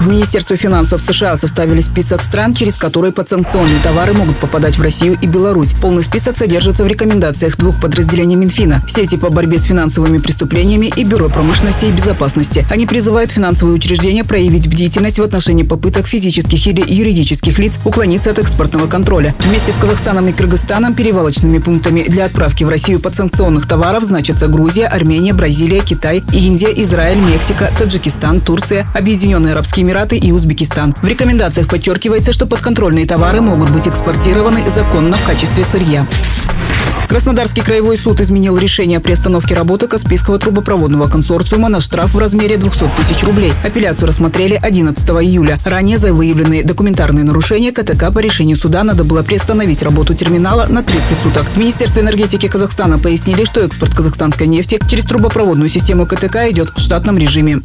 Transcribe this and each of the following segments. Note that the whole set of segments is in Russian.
В Министерстве финансов США составили список стран, через которые подсанкционные товары могут попадать в Россию и Беларусь. Полный список содержится в рекомендациях двух подразделений Минфина – сети по борьбе с финансовыми преступлениями и Бюро промышленности и безопасности. Они призывают финансовые учреждения проявить бдительность в отношении попыток физических или юридических лиц уклониться от экспортного контроля. Вместе с Казахстаном и Кыргызстаном перевалочными пунктами для отправки в Россию подсанкционных товаров значатся Грузия, Армения, Бразилия, Китай, Индия, Израиль, Мексика, Таджикистан, Турция, Объединенные Арабские Эмираты и Узбекистан. В рекомендациях подчеркивается, что подконтрольные товары могут быть экспортированы законно в качестве сырья. Краснодарский краевой суд изменил решение о приостановке работы Каспийского трубопроводного консорциума на штраф в размере 200 тысяч рублей. Апелляцию рассмотрели 11 июля. Ранее за выявленные документарные нарушения КТК по решению суда надо было приостановить работу терминала на 30 суток. В Министерстве энергетики Казахстана пояснили, что экспорт казахстанской нефти через трубопроводную систему КТК идет в штатном режиме.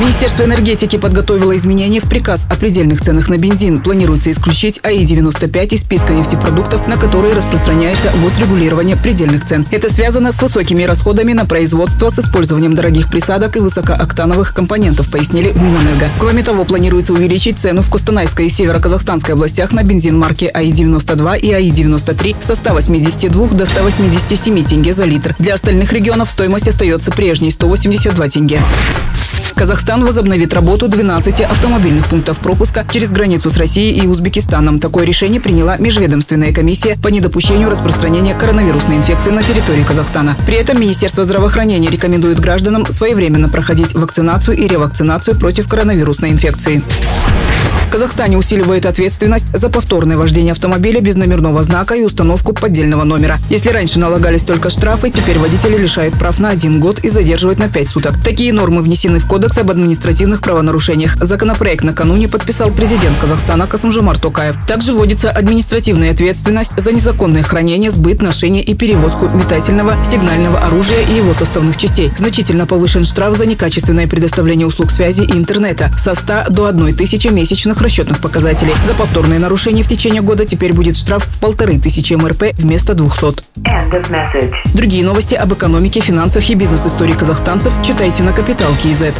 Министерство энергетики подготовило изменения в приказ о предельных ценах на бензин. Планируется исключить АИ-95 из списка нефтепродуктов, на которые распространяется госрегулирование предельных цен. Это связано с высокими расходами на производство с использованием дорогих присадок и высокооктановых компонентов, пояснили в Минэнерго. Кроме того, планируется увеличить цену в Костанайской и Северо-Казахстанской областях на бензин марки АИ-92 и АИ-93 со 182 до 187 тенге за литр. Для остальных регионов стоимость остается прежней – 182 тенге. Казахстан возобновит работу 12 автомобильных пунктов пропуска через границу с Россией и Узбекистаном. Такое решение приняла Межведомственная комиссия по недопущению распространения коронавирусной инфекции на территории Казахстана. При этом Министерство здравоохранения рекомендует гражданам своевременно проходить вакцинацию и ревакцинацию против коронавирусной инфекции. Казахстане усиливают ответственность за повторное вождение автомобиля без номерного знака и установку поддельного номера. Если раньше налагались только штрафы, теперь водители лишают прав на один год и задерживают на пять суток. Такие нормы внесены в Кодекс об административных правонарушениях. Законопроект накануне подписал президент Казахстана Касымжамар Токаев. Также вводится административная ответственность за незаконное хранение, сбыт, ношение и перевозку метательного, сигнального оружия и его составных частей. Значительно повышен штраф за некачественное предоставление услуг связи и интернета со 100 до 1 тысячи месячных расчетных показателей. За повторное нарушение в течение года теперь будет штраф в полторы тысячи МРП вместо 200. Другие новости об экономике, финансах и бизнес-истории казахстанцев читайте на Капитал Киезет.